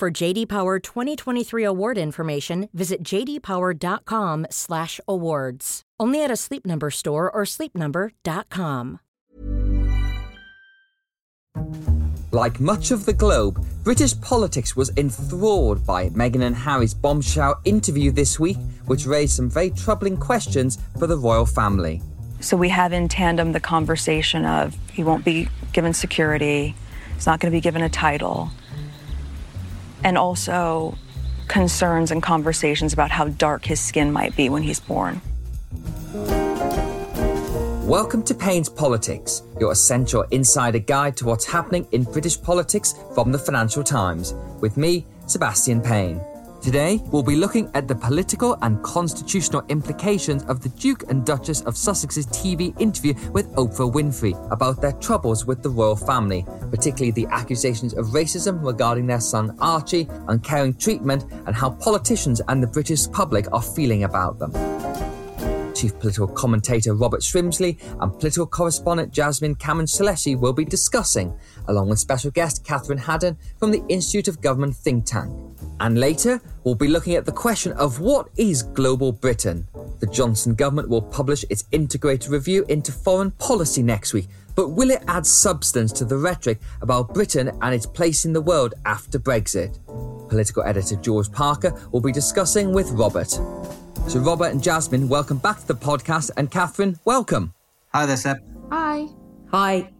For JD Power 2023 award information, visit jdpower.com/awards. Only at a Sleep Number store or sleepnumber.com. Like much of the globe, British politics was enthralled by Meghan and Harry's bombshell interview this week, which raised some very troubling questions for the royal family. So we have in tandem the conversation of he won't be given security, he's not going to be given a title, and also concerns and conversations about how dark his skin might be when he's born. Welcome to Payne's Politics, your essential insider guide to what's happening in British politics from the Financial Times, with me, Sebastian Payne. Today, we'll be looking at the political and constitutional implications of the Duke and Duchess of Sussex's TV interview with Oprah Winfrey about their troubles with the royal family, particularly the accusations of racism regarding their son Archie, uncaring treatment, and how politicians and the British public are feeling about them. Chief Political Commentator Robert Shrimsley and Political Correspondent Jasmine Cameron Chileshe will be discussing, along with special guest Catherine Haddon from the Institute of Government think tank. And later, we'll be looking at the question of what is global Britain. The Johnson government will publish its integrated review into foreign policy next week, but will it add substance to the rhetoric about Britain and its place in the world after Brexit? Political editor George Parker will be discussing with Robert. So, Robert and Jasmine, welcome back to the podcast. And Catherine, welcome. Hi there, Seb. Hi. Hi.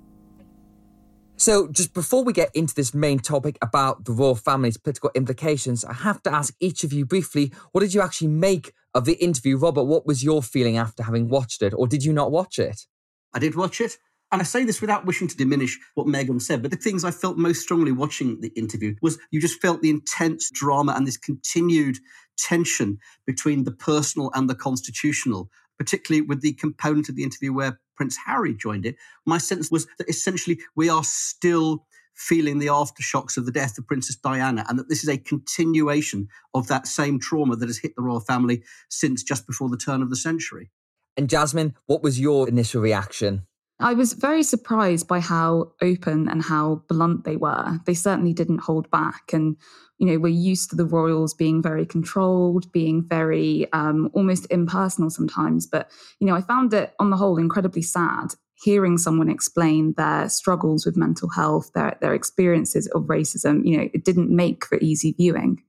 So, just before we get into this main topic about the royal family's political implications, I have to ask each of you briefly what did you actually make of the interview? Robert, what was your feeling after having watched it, or did you not watch it? I did watch it. And I say this without wishing to diminish what Meghan said, but the things I felt most strongly watching the interview was you just felt the intense drama and this continued tension between the personal and the constitutional, particularly with the component of the interview where Prince Harry joined it. My sense was that essentially we are still feeling the aftershocks of the death of Princess Diana, and that this is a continuation of that same trauma that has hit the royal family since just before the turn of the century. And Jasmine, what was your initial reaction? I was very surprised by how open and how blunt they were. They certainly didn't hold back. And, you know, we're used to the royals being very controlled, being very um, almost impersonal sometimes. But, you know, I found it on the whole incredibly sad hearing someone explain their struggles with mental health, their, their experiences of racism. You know, it didn't make for easy viewing.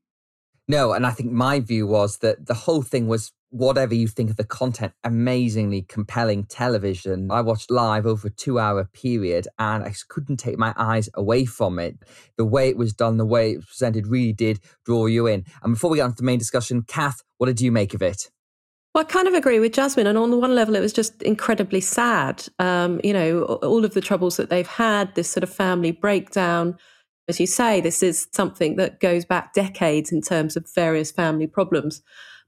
No, and I think my view was that the whole thing was whatever you think of the content, amazingly compelling television. I watched live over a two hour period and I couldn't take my eyes away from it. The way it was done, the way it was presented really did draw you in. And before we get on to the main discussion, Kath, what did you make of it? Well, I kind of agree with Jasmine. And on the one level, it was just incredibly sad. Um, you know, all of the troubles that they've had, this sort of family breakdown. As you say, this is something that goes back decades in terms of various family problems.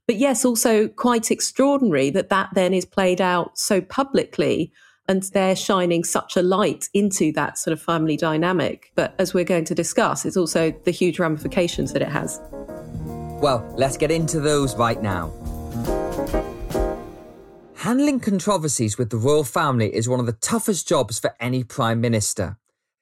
But yes, also quite extraordinary that that then is played out so publicly and they're shining such a light into that sort of family dynamic. But as we're going to discuss, it's also the huge ramifications that it has. Well, let's get into those right now. Handling controversies with the royal family is one of the toughest jobs for any prime minister.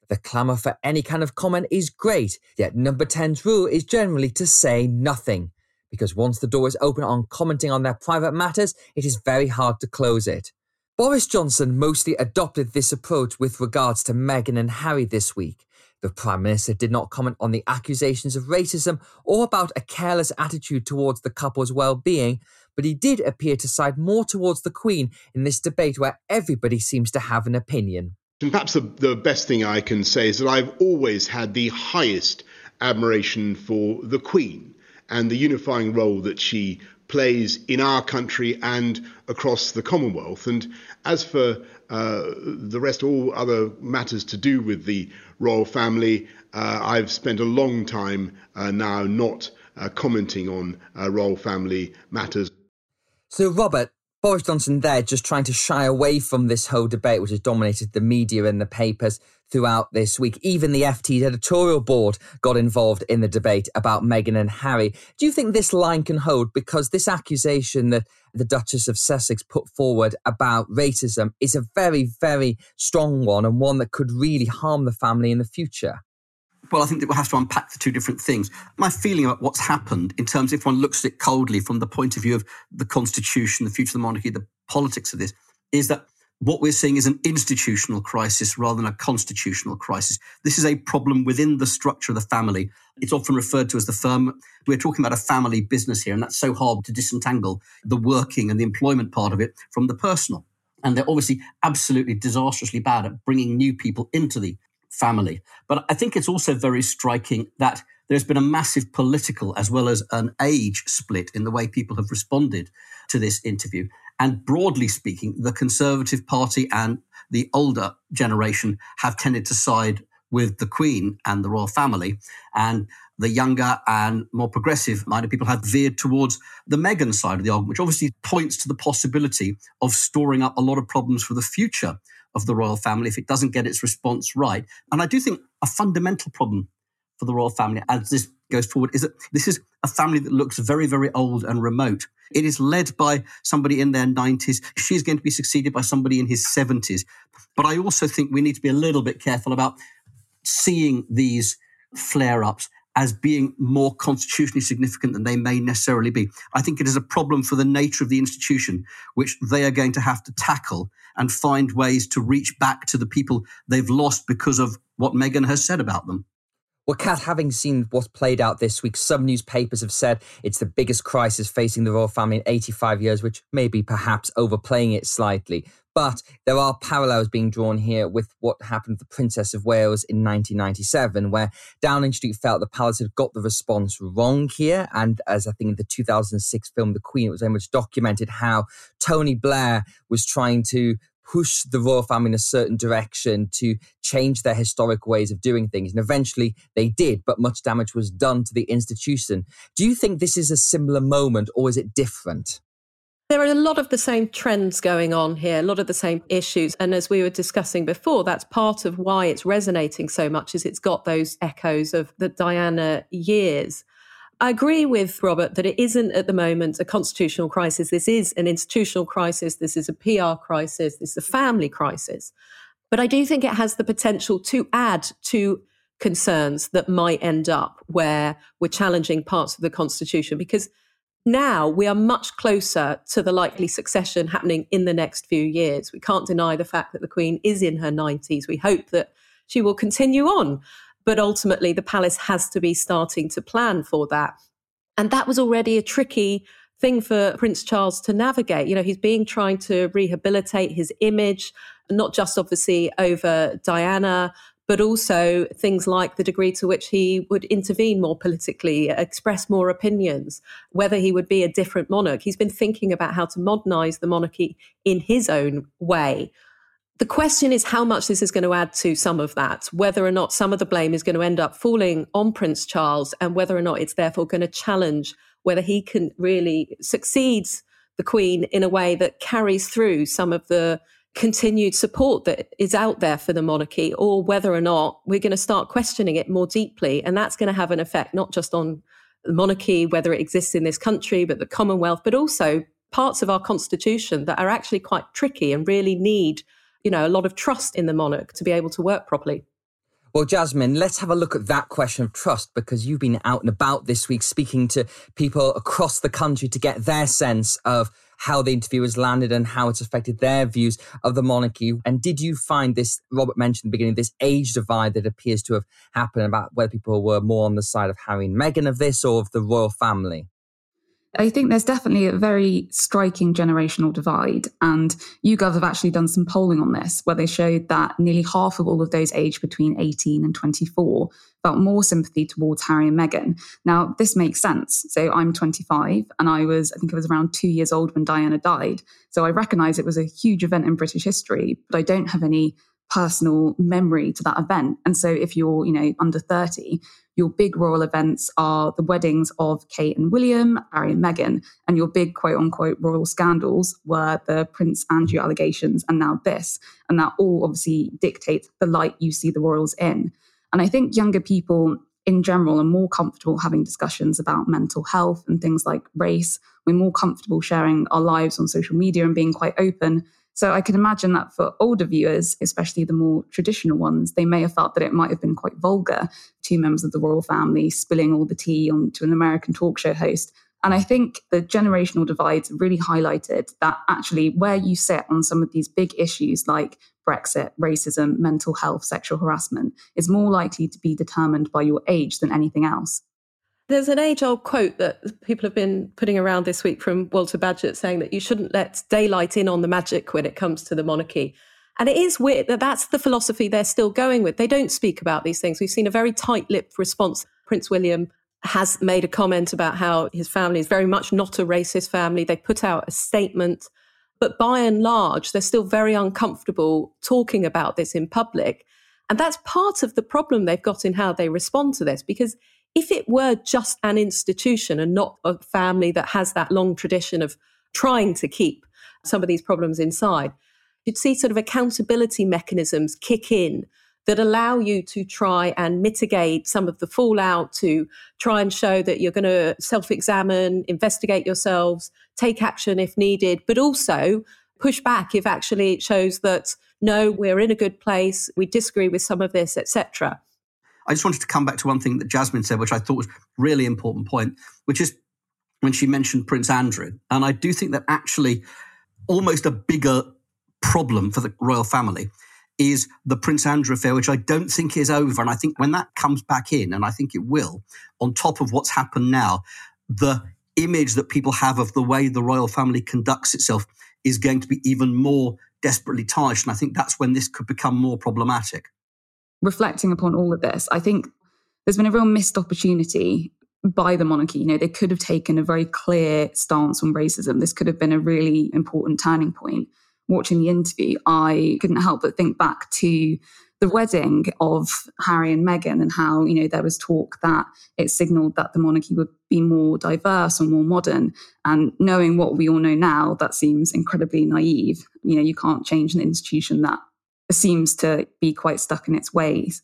The clamour for any kind of comment is great, yet number 10's rule is generally to say nothing because once the door is open on commenting on their private matters, it is very hard to close it. Boris Johnson mostly adopted this approach with regards to Meghan and Harry this week. The Prime Minister did not comment on the accusations of racism or about a careless attitude towards the couple's well being, but he did appear to side more towards the Queen in this debate where everybody seems to have an opinion. And perhaps the, the best thing I can say is that I've always had the highest admiration for the Queen and the unifying role that she plays in our country and across the Commonwealth. And as for uh, the rest, all other matters to do with the royal family, uh, I've spent a long time uh, now not uh, commenting on uh, royal family matters. So, Robert, Boris Johnson there just trying to shy away from this whole debate, which has dominated the media and the papers throughout this week. Even the FT's editorial board got involved in the debate about Meghan and Harry. Do you think this line can hold? Because this accusation that the Duchess of Sussex put forward about racism is a very, very strong one and one that could really harm the family in the future. Well, I think that we'll have to unpack the two different things. My feeling about what's happened in terms, if one looks at it coldly from the point of view of the Constitution, the future of the monarchy, the politics of this, is that what we're seeing is an institutional crisis rather than a constitutional crisis. This is a problem within the structure of the family. It's often referred to as the firm. We're talking about a family business here, and that's so hard to disentangle the working and the employment part of it from the personal. And they're obviously absolutely disastrously bad at bringing new people into the family. But I think it's also very striking that there's been a massive political as well as an age split in the way people have responded to this interview. And broadly speaking, the Conservative Party and the older generation have tended to side with the Queen and the royal family. And the younger and more progressive minded people have veered towards the Meghan side of the argument, which obviously points to the possibility of storing up a lot of problems for the future of the royal family if it doesn't get its response right. And I do think a fundamental problem for the royal family as this goes forward is that this is a family that looks very, very old and remote. It is led by somebody in their 90s. She's going to be succeeded by somebody in his 70s. But I also think we need to be a little bit careful about seeing these flare ups as being more constitutionally significant than they may necessarily be. I think it is a problem for the nature of the institution, which they are going to have to tackle and find ways to reach back to the people they've lost because of what Meghan has said about them. Well, Kat, having seen what's played out this week, some newspapers have said it's the biggest crisis facing the royal family in 85 years, which may be perhaps overplaying it slightly. But there are parallels being drawn here with what happened to the Princess of Wales in 1997, where Downing Street felt the palace had got the response wrong here. And as I think in the 2006 film The Queen, it was very much documented how Tony Blair was trying to push the royal family in a certain direction to change their historic ways of doing things. And eventually they did, but much damage was done to the institution. Do you think this is a similar moment or is it different? There are a lot of the same trends going on here, a lot of the same issues. And as we were discussing before, that's part of why it's resonating so much is it's got those echoes of the Diana years. I agree with Robert that it isn't at the moment a constitutional crisis. This is an institutional crisis. This is a PR crisis. This is a family crisis. But I do think it has the potential to add to concerns that might end up where we're challenging parts of the Constitution because now we are much closer to the likely succession happening in the next few years. We can't deny the fact that the Queen is in her 90s. We hope that she will continue on. But ultimately, the palace has to be starting to plan for that. And that was already a tricky thing for Prince Charles to navigate. You know, he's being trying to rehabilitate his image, not just obviously over Diana, but also things like the degree to which he would intervene more politically, express more opinions, whether he would be a different monarch. He's been thinking about how to modernize the monarchy in his own way. The question is how much this is going to add to some of that, whether or not some of the blame is going to end up falling on Prince Charles, and whether or not it's therefore going to challenge whether he can really succeed the Queen in a way that carries through some of the continued support that is out there for the monarchy, or whether or not we're going to start questioning it more deeply. And that's going to have an effect not just on the monarchy, whether it exists in this country, but the Commonwealth, but also parts of our constitution that are actually quite tricky and really need, you know, a lot of trust in the monarch to be able to work properly. Well, Jasmine, let's have a look at that question of trust because you've been out and about this week speaking to people across the country to get their sense of how the interview has landed and how it's affected their views of the monarchy. And did you find this, Robert mentioned in the beginning, this age divide that appears to have happened about whether people were more on the side of Harry and Meghan of this or of the royal family? I think there's definitely a very striking generational divide. And YouGov have actually done some polling on this, where they showed that nearly half of all of those aged between 18 and 24 felt more sympathy towards Harry and Meghan. Now, this makes sense. So I'm 25 and I was, I think I was around two years old when Diana died. So I recognize it was a huge event in British history, but I don't have any personal memory to that event. And so if you're, you know, under 30, your big royal events are the weddings of Kate and William, Harry and Meghan, and your big quote unquote royal scandals were the Prince Andrew allegations and now this. And that all obviously dictates the light you see the royals in. And I think younger people in general are more comfortable having discussions about mental health and things like race. We're more comfortable sharing our lives on social media and being quite open. So I can imagine that for older viewers, especially the more traditional ones, they may have felt that it might have been quite vulgar, two members of the royal family spilling all the tea onto an American talk show host. And I think the generational divides really highlighted that actually where you sit on some of these big issues like Brexit, racism, mental health, sexual harassment is more likely to be determined by your age than anything else. There's an age old quote that people have been putting around this week from Walter Bagehot saying that you shouldn't let daylight in on the magic when it comes to the monarchy. And it is weird that that's the philosophy they're still going with. They don't speak about these things. We've seen a very tight lipped response. Prince William has made a comment about how his family is very much not a racist family. They put out a statement, but by and large, they're still very uncomfortable talking about this in public. And that's part of the problem they've got in how they respond to this, because if it were just an institution and not a family that has that long tradition of trying to keep some of these problems inside, you'd see sort of accountability mechanisms kick in that allow you to try and mitigate some of the fallout, to try and show that you're going to self examine, investigate yourselves, take action if needed, but also push back if actually it shows that no, we're in a good place, we disagree with some of this, etc. I just wanted to come back to one thing that Jasmine said, which I thought was really important point, which is when she mentioned Prince Andrew. And I do think that actually almost a bigger problem for the royal family is the Prince Andrew affair, which I don't think is over. And I think when that comes back in, and I think it will, on top of what's happened now, the image that people have of the way the royal family conducts itself is going to be even more desperately tarnished. And I think that's when this could become more problematic reflecting upon all of this, I think there's been a real missed opportunity by the monarchy. You know, they could have taken a very clear stance on racism. This could have been a really important turning point. Watching the interview, I couldn't help but think back to the wedding of Harry and Meghan and how, you know, there was talk that it signaled that the monarchy would be more diverse or more modern. And knowing what we all know now, that seems incredibly naive. You know, you can't change an institution that seems to be quite stuck in its ways.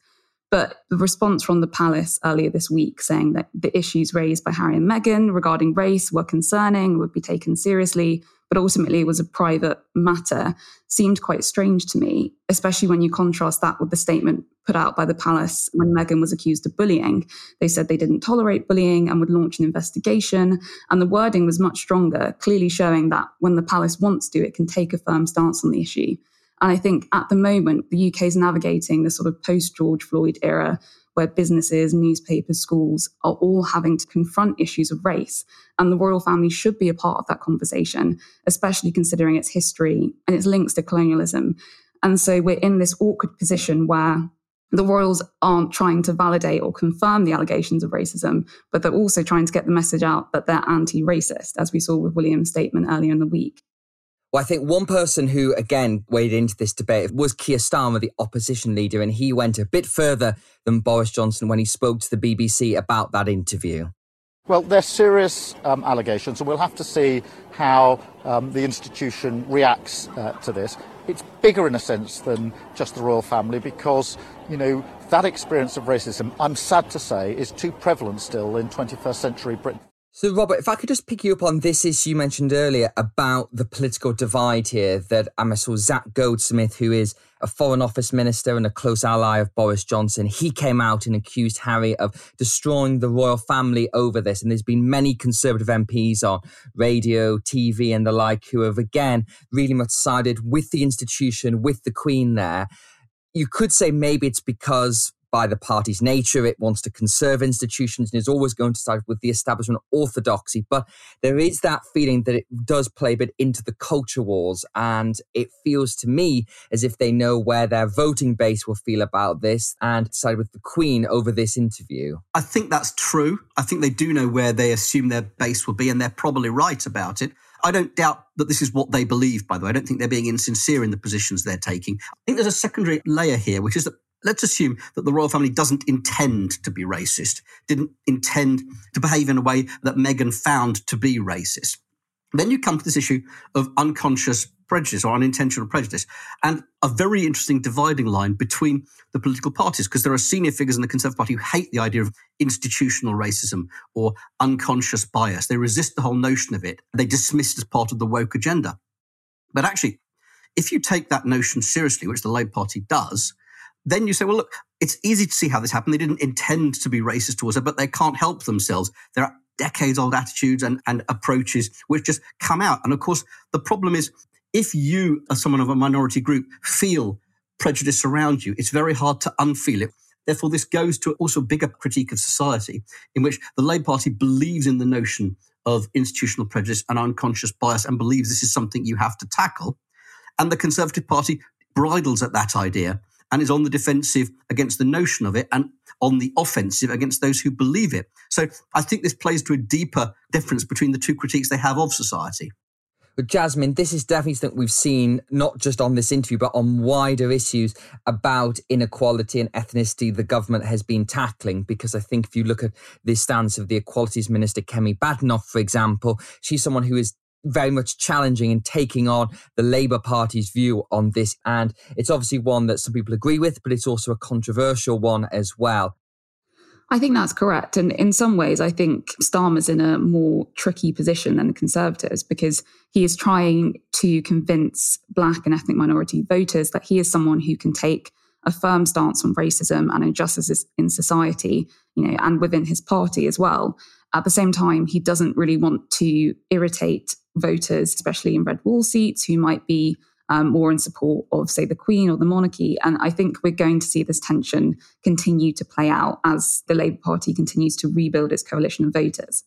But the response from the palace earlier this week saying that the issues raised by Harry and Meghan regarding race were concerning, would be taken seriously, but ultimately it was a private matter seemed quite strange to me, especially when you contrast that with the statement put out by the palace when Meghan was accused of bullying. They said they didn't tolerate bullying and would launch an investigation. And the wording was much stronger, clearly showing that when the palace wants to, it can take a firm stance on the issue. And I think at the moment, the UK is navigating the sort of post George Floyd era where businesses, newspapers, schools are all having to confront issues of race. And the royal family should be a part of that conversation, especially considering its history and its links to colonialism. And so we're in this awkward position where the royals aren't trying to validate or confirm the allegations of racism, but they're also trying to get the message out that they're anti racist, as we saw with William's statement earlier in the week. Well, I think one person who, again, weighed into this debate was Keir Starmer, the opposition leader, and he went a bit further than Boris Johnson when he spoke to the BBC about that interview. Well, they're serious um, allegations, and we'll have to see how um, the institution reacts uh, to this. It's bigger in a sense than just the royal family because, you know, that experience of racism, I'm sad to say, is too prevalent still in 21st century Britain. So, Robert, if I could just pick you up on this issue you mentioned earlier about the political divide here, that I saw Zac Goldsmith, who is a Foreign Office minister and a close ally of Boris Johnson, he came out and accused Harry of destroying the royal family over this. And there's been many Conservative MPs on radio, TV, and the like who have again really much sided with the institution, with the Queen there. You could say maybe it's because by the party's nature. It wants to conserve institutions and is always going to side with the establishment orthodoxy. But there is that feeling that it does play a bit into the culture wars. And it feels to me as if they know where their voting base will feel about this and side with the Queen over this interview. I think that's true. I think they do know where they assume their base will be, and they're probably right about it. I don't doubt that this is what they believe, by the way. I don't think they're being insincere in the positions they're taking. I think there's a secondary layer here, which is that let's assume that the royal family doesn't intend to be racist, didn't intend to behave in a way that Meghan found to be racist. Then you come to this issue of unconscious prejudice or unintentional prejudice, and a very interesting dividing line between the political parties, because there are senior figures in the Conservative Party who hate the idea of institutional racism or unconscious bias. They resist the whole notion of it. They dismiss it as part of the woke agenda. But actually, if you take that notion seriously, which the Labour Party does, then you say, well, look, it's easy to see how this happened. They didn't intend to be racist towards her, but they can't help themselves. There are decades old attitudes and, and approaches which just come out. And of course, the problem is if you, as someone of a minority group, feel prejudice around you, it's very hard to unfeel it. Therefore, this goes to also a bigger critique of society in which the Labour Party believes in the notion of institutional prejudice and unconscious bias and believes this is something you have to tackle. And the Conservative Party bridles at that idea and is on the defensive against the notion of it and on the offensive against those who believe it. So I think this plays to a deeper difference between the two critiques they have of society. But Jasmine, this is definitely something we've seen not just on this interview, but on wider issues about inequality and ethnicity the government has been tackling. Because I think if you look at the stance of the Equalities Minister, Kemi Badenoch, for example, she's someone who is very much challenging and taking on the Labour Party's view on this. And it's obviously one that some people agree with, but it's also a controversial one as well. I think that's correct. And in some ways, I think Starmer's in a more tricky position than the Conservatives because he is trying to convince Black and ethnic minority voters that he is someone who can take a firm stance on racism and injustices in society, you know, and within his party as well. At the same time, he doesn't really want to irritate voters, especially in red wall seats, who might be um, more in support of, say, the Queen or the monarchy. And I think we're going to see this tension continue to play out as the Labour Party continues to rebuild its coalition of voters.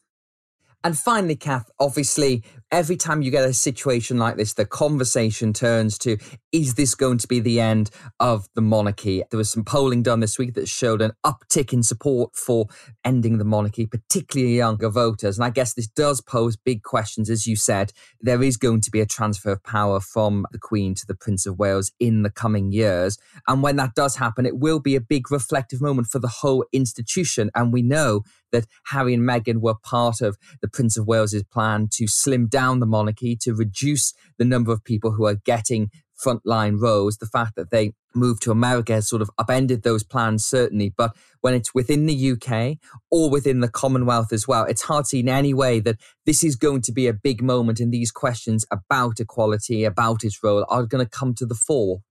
And finally, Kath, obviously, every time you get a situation like this, the conversation turns to is this going to be the end of the monarchy? There was some polling done this week that showed an uptick in support for ending the monarchy, particularly younger voters. And I guess this does pose big questions. As you said, there is going to be a transfer of power from the Queen to the Prince of Wales in the coming years. And when that does happen, it will be a big reflective moment for the whole institution. And we know that Harry and Meghan were part of the Prince of Wales's plan to slim down the monarchy, to reduce the number of people who are getting frontline roles. The fact that they moved to America has sort of upended those plans, certainly. But when it's within the UK or within the Commonwealth as well, it's hard to see in any way that this is going to be a big moment and these questions about equality, about its role, are going to come to the fore.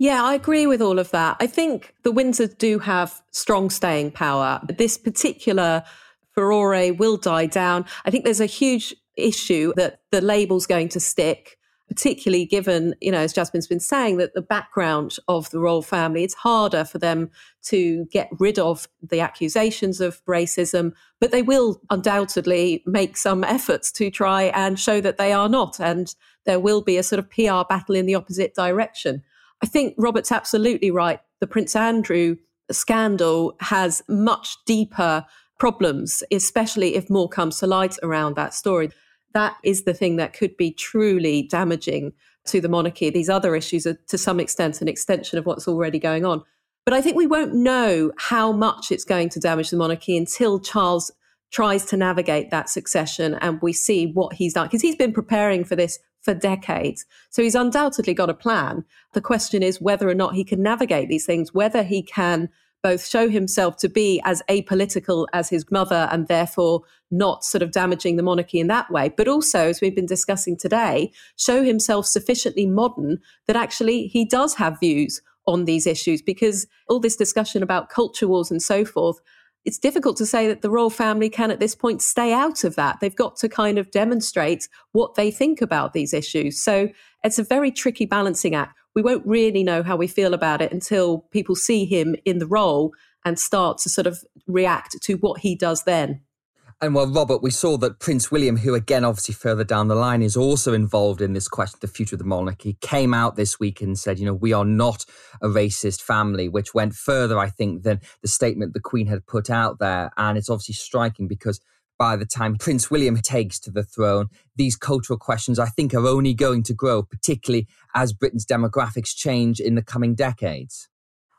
Yeah, I agree with all of that. I think the Windsors do have strong staying power. But this particular furore will die down. I think there's a huge issue that the label's going to stick particularly given, you know, as Jasmine's been saying, that the background of the royal family, it's harder for them to get rid of the accusations of racism, but they will undoubtedly make some efforts to try and show that they are not. And there will be a sort of PR battle in the opposite direction. I think Robert's absolutely right. The Prince Andrew scandal has much deeper problems, especially if more comes to light around that story. That is the thing that could be truly damaging to the monarchy. These other issues are to some extent an extension of what's already going on. But I think we won't know how much it's going to damage the monarchy until Charles tries to navigate that succession and we see what he's done. Because he's been preparing for this for decades. So he's undoubtedly got a plan. The question is whether or not he can navigate these things, whether he can both show himself to be as apolitical as his mother and therefore not sort of damaging the monarchy in that way, but also, as we've been discussing today, show himself sufficiently modern that actually he does have views on these issues because all this discussion about culture wars and so forth it's difficult to say that the royal family can at this point stay out of that. They've got to kind of demonstrate what they think about these issues. So it's a very tricky balancing act we won't really know how we feel about it until people see him in the role and start to sort of react to what he does then. And well, Robert, we saw that Prince William, who again, obviously further down the line, is also involved in this question, the future of the monarchy, came out this week and said, you know, we are not a racist family, which went further, I think, than the statement the Queen had put out there. And it's obviously striking because by the time Prince William takes to the throne, these cultural questions, I think, are only going to grow, particularly as Britain's demographics change in the coming decades.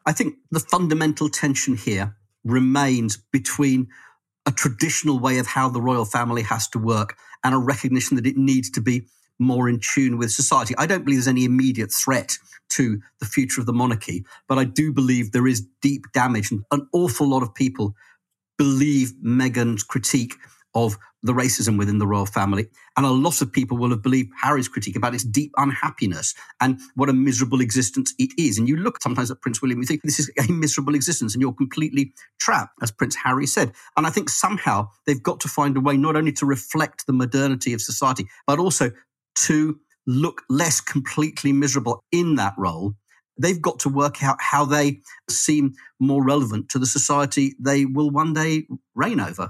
I think the fundamental tension here remains between a traditional way of how the royal family has to work and a recognition that it needs to be more in tune with society. I don't believe there's any immediate threat to the future of the monarchy, but I do believe there is deep damage. And an awful lot of people believe Meghan's critique of the racism within the royal family. And a lot of people will have believed Harry's critique about its deep unhappiness and what a miserable existence it is. And you look sometimes at Prince William, you think this is a miserable existence and you're completely trapped, as Prince Harry said. And I think somehow they've got to find a way not only to reflect the modernity of society, but also to look less completely miserable in that role they've got to work out how they seem more relevant to the society they will one day reign over.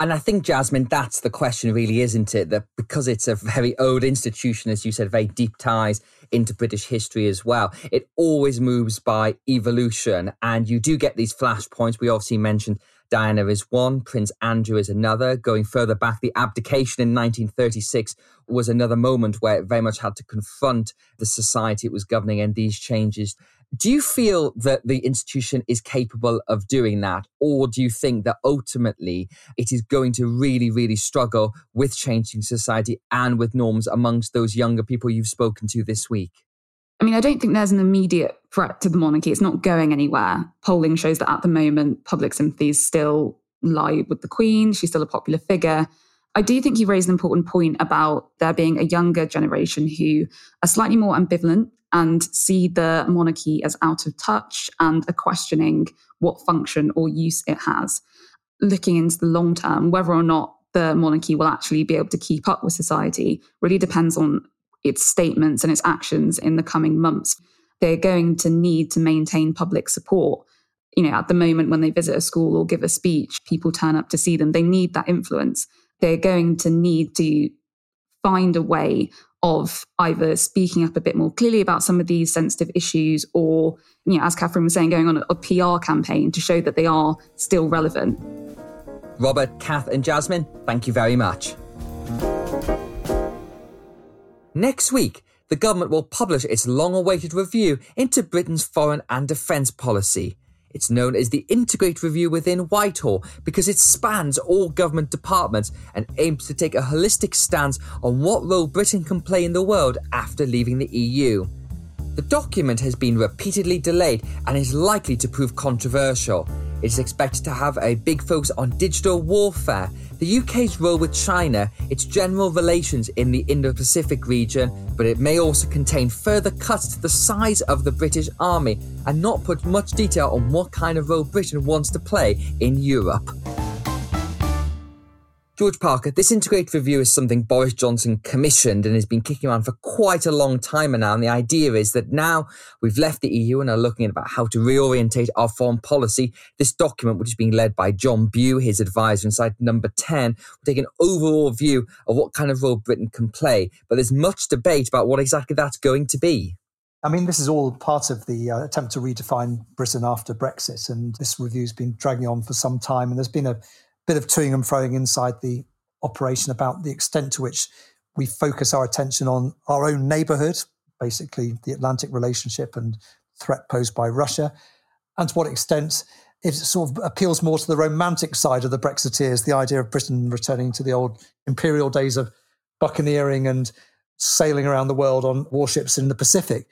And I think, Jasmine, that's the question, really, isn't it? That because it's a very old institution, as you said, very deep ties into British history as well, it always moves by evolution. And you do get these flashpoints. We obviously mentioned Diana is one, Prince Andrew is another. Going further back, the abdication in 1936 was another moment where it very much had to confront the society it was governing and these changes do you feel that the institution is capable of doing that? Or do you think that ultimately it is going to really, really struggle with changing society and with norms amongst those younger people you've spoken to this week? I mean, I don't think there's an immediate threat to the monarchy. It's not going anywhere. Polling shows that at the moment, public sympathies still lie with the Queen. She's still a popular figure. I do think you raised an important point about there being a younger generation who are slightly more ambivalent and see the monarchy as out of touch and are questioning what function or use it has. Looking into the long term, whether or not the monarchy will actually be able to keep up with society really depends on its statements and its actions in the coming months. They're going to need to maintain public support. You know, at the moment when they visit a school or give a speech, people turn up to see them. They need that influence. They're going to need to find a way of either speaking up a bit more clearly about some of these sensitive issues or, you know, as Catherine was saying, going on a, a PR campaign to show that they are still relevant. Robert, Kath, and Jasmine, thank you very much. Next week, the government will publish its long awaited review into Britain's foreign and defence policy. It's known as the Integrate Review within Whitehall because it spans all government departments and aims to take a holistic stance on what role Britain can play in the world after leaving the EU. The document has been repeatedly delayed and is likely to prove controversial. It is expected to have a big focus on digital warfare, the UK's role with China, its general relations in the Indo Pacific region, but it may also contain further cuts to the size of the British Army and not put much detail on what kind of role Britain wants to play in Europe. George Parker, this integrated review is something Boris Johnson commissioned and has been kicking around for quite a long time now. And the idea is that now we've left the EU and are looking at about how to reorientate our foreign policy. This document, which is being led by John Bew, his advisor inside number 10, will take an overall view of what kind of role Britain can play. But there's much debate about what exactly that's going to be. I mean, this is all part of the uh, attempt to redefine Britain after Brexit. And this review's been dragging on for some time. And there's been a bit of toing and froing inside the operation about the extent to which we focus our attention on our own neighborhood, basically the Atlantic relationship and threat posed by Russia, and to what extent it sort of appeals more to the romantic side of the Brexiteers, the idea of Britain returning to the old imperial days of buccaneering and sailing around the world on warships in the Pacific.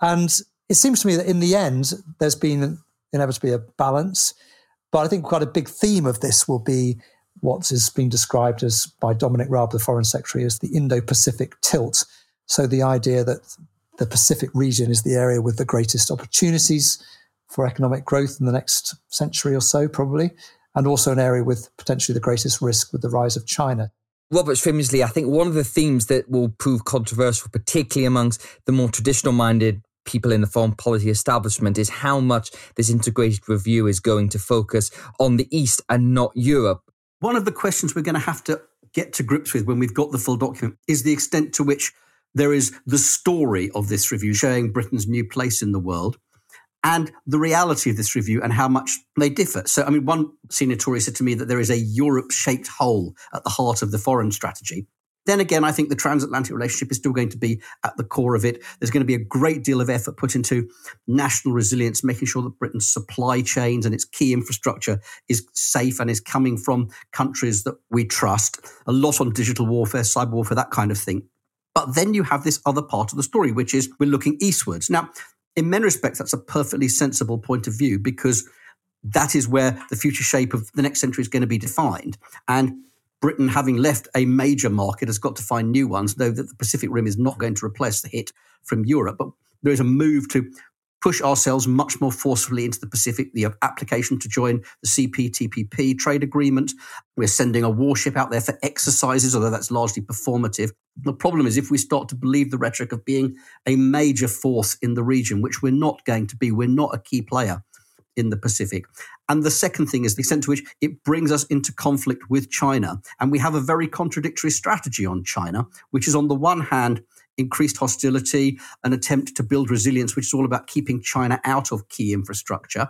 And it seems to me that in the end, there's been inevitably a balance. But I think quite a big theme of this will be what has been described as by Dominic Raab, the Foreign Secretary, as the Indo Pacific tilt. So the idea that the Pacific region is the area with the greatest opportunities for economic growth in the next century or so, probably, and also an area with potentially the greatest risk with the rise of China. Robert Shrimsley, I think one of the themes that will prove controversial, particularly amongst the more traditional minded people in the foreign policy establishment is how much this integrated review is going to focus on the East and not Europe. One of the questions we're going to have to get to grips with when we've got the full document is the extent to which there is the story of this review showing Britain's new place in the world and the reality of this review and how much they differ. So, I mean, one senior Tory said to me that there is a Europe shaped hole at the heart of the foreign strategy. Then again, I think the transatlantic relationship is still going to be at the core of it. There's going to be a great deal of effort put into national resilience, making sure that Britain's supply chains and its key infrastructure is safe and is coming from countries that we trust. A lot on digital warfare, cyber warfare, that kind of thing. But then you have this other part of the story, which is we're looking eastwards. Now, in many respects, that's a perfectly sensible point of view because that is where the future shape of the next century is going to be defined. And Britain, having left a major market, has got to find new ones, though that the Pacific Rim is not going to replace the hit from Europe. But there is a move to push ourselves much more forcefully into the Pacific. The application to join the CPTPP trade agreement. We're sending a warship out there for exercises, although that's largely performative. The problem is if we start to believe the rhetoric of being a major force in the region, which we're not going to be, we're not a key player in the Pacific. And the second thing is the extent to which it brings us into conflict with China. And we have a very contradictory strategy on China, which is on the one hand, increased hostility, an attempt to build resilience, which is all about keeping China out of key infrastructure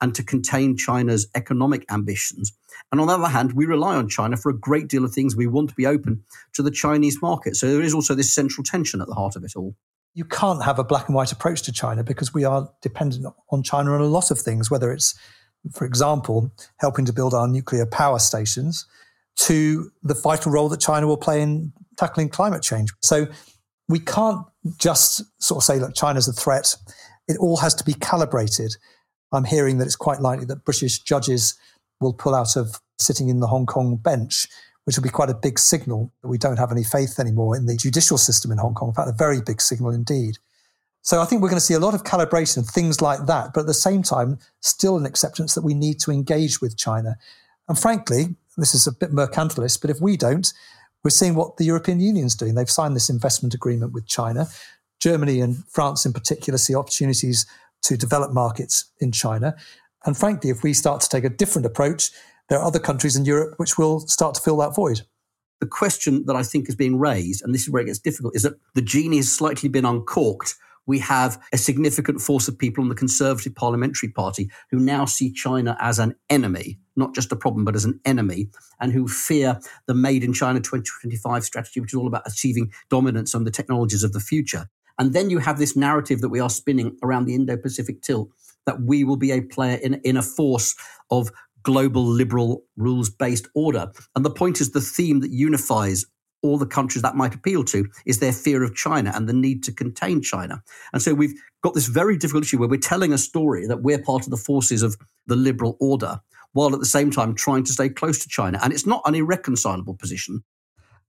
and to contain China's economic ambitions. And on the other hand, we rely on China for a great deal of things. We want to be open to the Chinese market. So there is also this central tension at the heart of it all. You can't have a black and white approach to China because we are dependent on China on a lot of things, whether it's, for example, helping to build our nuclear power stations, to the vital role that China will play in tackling climate change. So we can't just sort of say, look, China's a threat. It all has to be calibrated. I'm hearing that it's quite likely that British judges will pull out of sitting in the Hong Kong bench, which will be quite a big signal that we don't have any faith anymore in the judicial system in Hong Kong. In fact, a very big signal indeed. So I think we're going to see a lot of calibration, of things like that, but at the same time, still an acceptance that we need to engage with China. And frankly, this is a bit mercantilist, but if we don't, we're seeing what the European Union's doing. They've signed this investment agreement with China. Germany and France, in particular, see opportunities to develop markets in China. And frankly, if we start to take a different approach, there are other countries in Europe which will start to fill that void. The question that I think is being raised, and this is where it gets difficult, is that the genie has slightly been uncorked we have a significant force of people in the Conservative Parliamentary Party who now see China as an enemy, not just a problem, but as an enemy, and who fear the Made in China 2025 strategy, which is all about achieving dominance on the technologies of the future. And then you have this narrative that we are spinning around the Indo Pacific tilt that we will be a player in, in a force of global liberal rules based order. And the point is the theme that unifies all the countries that might appeal to is their fear of China and the need to contain China. And so we've got this very difficult issue where we're telling a story that we're part of the forces of the liberal order, while at the same time trying to stay close to China. And it's not an irreconcilable position.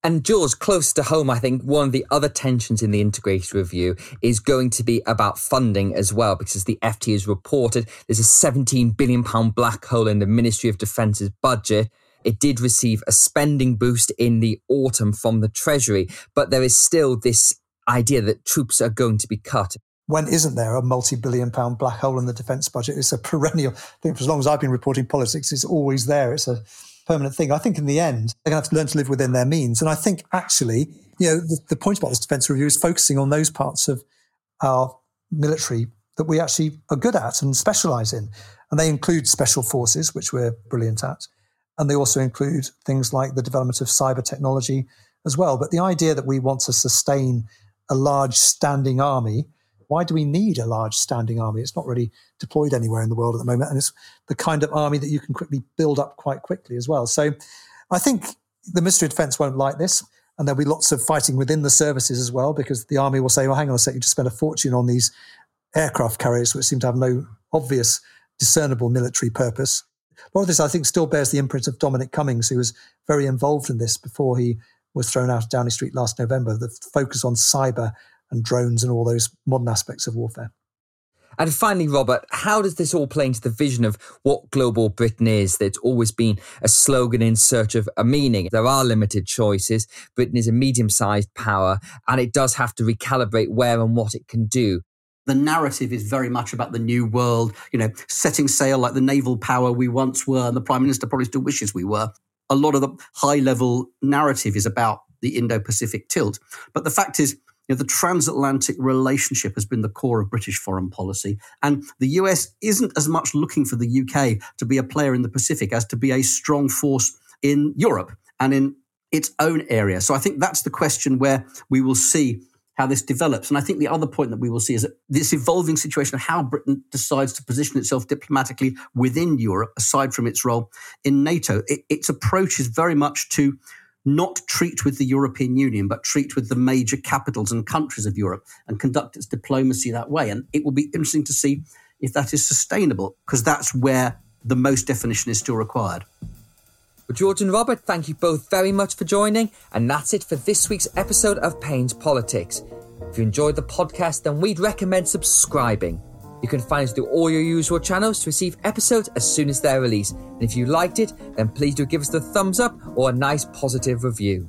And George, close to home, I think one of the other tensions in the integrated review is going to be about funding as well, because the FT has reported there's a 17 billion pound black hole in the Ministry of Defence's budget. It did receive a spending boost in the autumn from the Treasury, but there is still this idea that troops are going to be cut. When isn't there a multi billion pound black hole in the defence budget? It's a perennial, I think for as long as I've been reporting politics, it's always there. It's a permanent thing. I think in the end, they're going to have to learn to live within their means. And I think actually, you know, the, the point about this defence review is focusing on those parts of our military that we actually are good at and specialise in. And they include special forces, which we're brilliant at. And they also include things like the development of cyber technology as well. But the idea that we want to sustain a large standing army, why do we need a large standing army? It's not really deployed anywhere in the world at the moment. And it's the kind of army that you can quickly build up quite quickly as well. So I think the Ministry of Defence won't like this. And there'll be lots of fighting within the services as well, because the army will say, well, hang on a sec, you just spent a fortune on these aircraft carriers, which seem to have no obvious discernible military purpose. A lot of this, I think, still bears the imprint of Dominic Cummings, who was very involved in this before he was thrown out of Downing Street last November. The focus on cyber and drones and all those modern aspects of warfare. And finally, Robert, how does this all play into the vision of what global Britain is? That's always been a slogan in search of a meaning. There are limited choices. Britain is a medium sized power and it does have to recalibrate where and what it can do. the narrative is very much about the new world, you know, setting sail like the naval power we once were, and the prime minister probably still wishes we were. A lot of the high level narrative is about the Indo Pacific tilt. But the fact is, you know, the transatlantic relationship has been the core of British foreign policy. And the US isn't as much looking for the UK to be a player in the Pacific as to be a strong force in Europe and in its own area. So I think that's the question where we will see how this develops. And I think the other point that we will see is that this evolving situation of how Britain decides to position itself diplomatically within Europe, aside from its role in NATO, it, its approach is very much to not treat with the European Union, but treat with the major capitals and countries of Europe and conduct its diplomacy that way. And it will be interesting to see if that is sustainable, because that's where the most definition is still required. Well, George and Robert, thank you both very much for joining. And that's it for this week's episode of Payne's Politics. If you enjoyed the podcast, then we'd recommend subscribing. You can find us through all your usual channels to receive episodes as soon as they're released. And if you liked it, then please do give us the thumbs up or a nice positive review.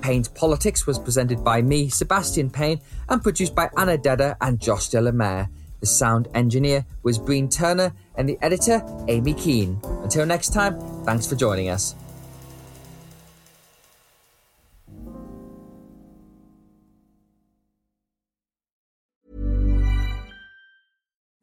Payne's Politics was presented by me, Sebastian Payne, and produced by Anna Dedder and Josh Delamere. The sound engineer was Breen Turner, and the editor, Amy Keane. Until next time, thanks for joining us.